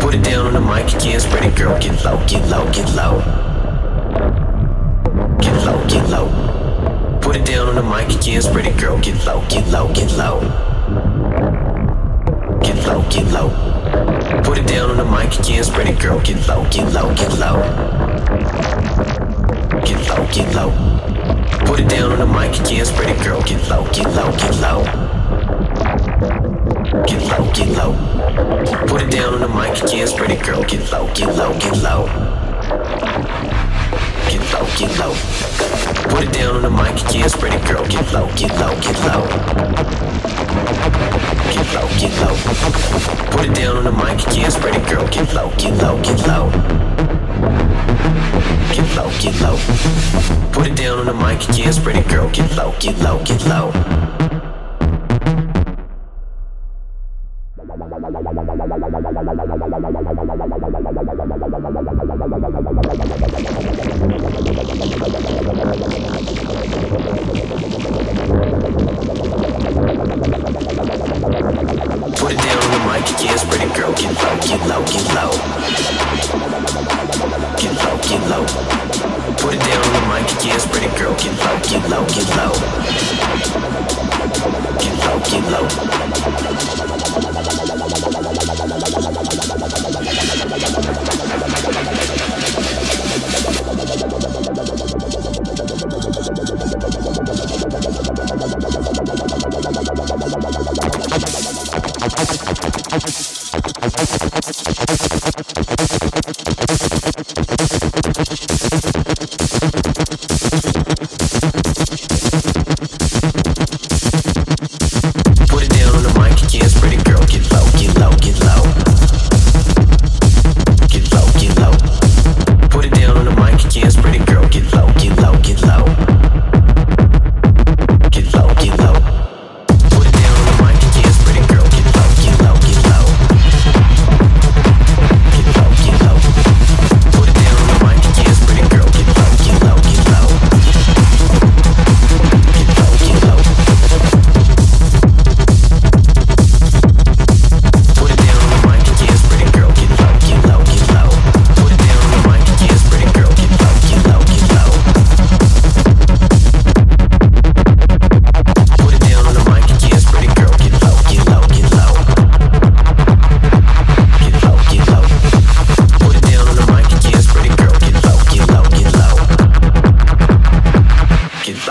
Put it down on the mic again, spread it, girl. Get low, get low, get low. Get low, get low. Put it down on the mic again, spread it, girl. Get low, get low, get low. Get low, get low. Put it down on the mic again, spread it, girl. Get low, get low, get low. Get low, get low. Put it down on the mic again, spread it, girl. Get low, get low, get low. Get low, get low. Put it down on the mic again, it, girl. Get low, get low, get low. Get low, get low. Put it down on the mic again, it, girl. Get low, get low, get low. Get low, get low. Put it down on the mic again, it, girl. Get low, get low, get low. Get low, get low. Put it down on the mic again, it, girl. Get low, get low, get low. Put it down on the mic it, girl. Get low, get low, get low. Get low, get low. Put it down on the mic it, girl. Get low, get low, get low. Get low, get low.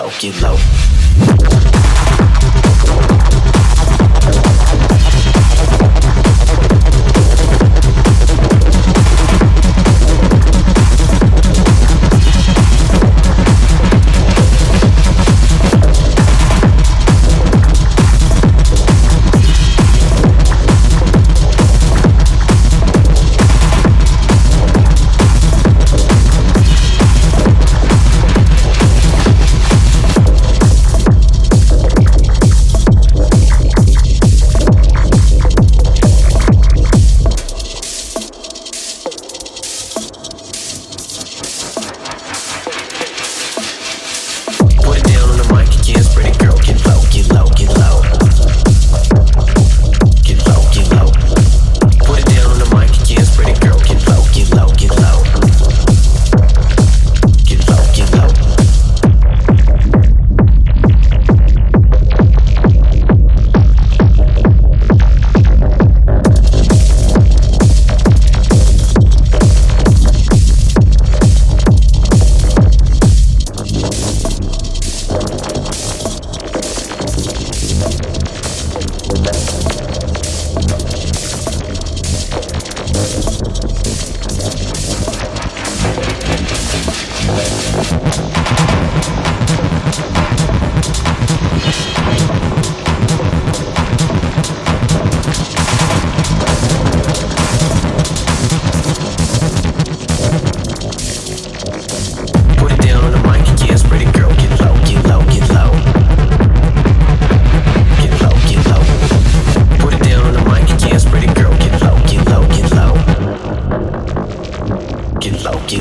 Get low, get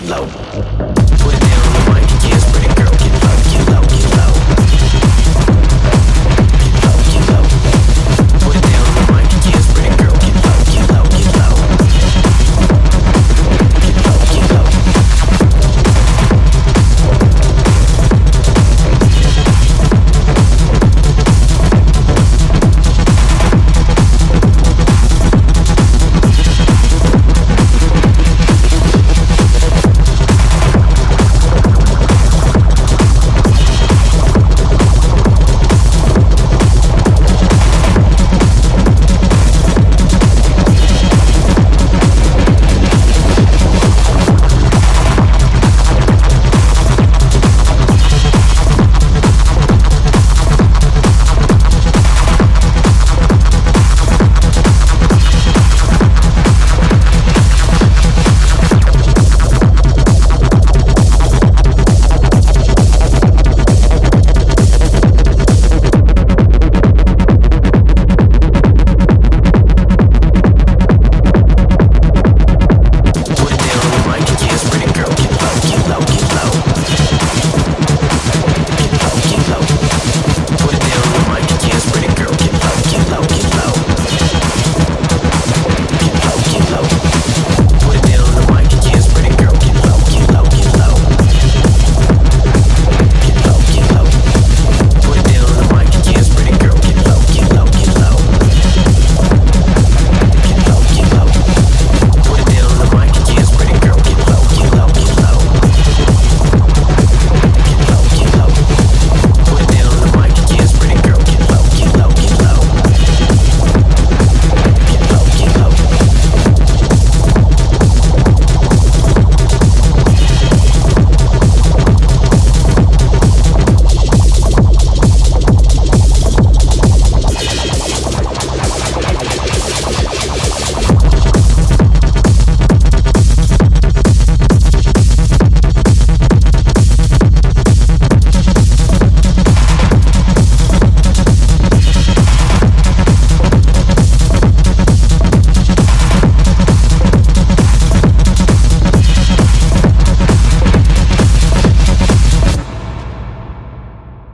low, get